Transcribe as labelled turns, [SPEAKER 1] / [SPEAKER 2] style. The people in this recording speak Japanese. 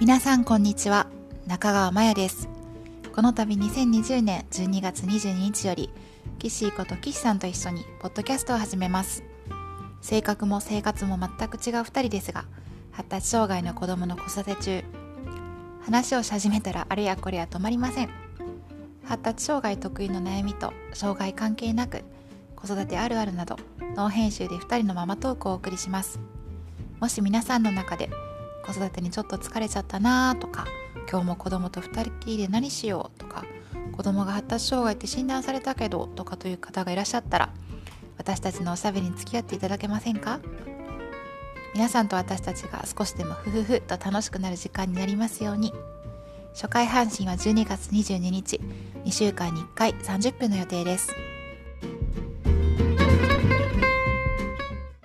[SPEAKER 1] 皆さんこんにちは。中川真也です。この度2020年12月22日よりキシーことキシさんと一緒にポッドキャストを始めます。性格も生活も全く違う2人ですが発達障害の子供の子育て中話をし始めたらあれやこれや止まりません。発達障害特有の悩みと障害関係なく子育てあるあるなどノー編集で2人のママトークをお送りします。もし皆さんの中で子育てにちょっと疲れちゃったなとか今日も子供と2人きりで何しようとか子供が発達障害って診断されたけどとかという方がいらっしゃったら私たちのおしゃべりに付き合っていただけませんか？皆さんと私たちが少しでもふふふと楽しくなる時間になりますように。初回配信は12月22日2週間に1回30分の予定です。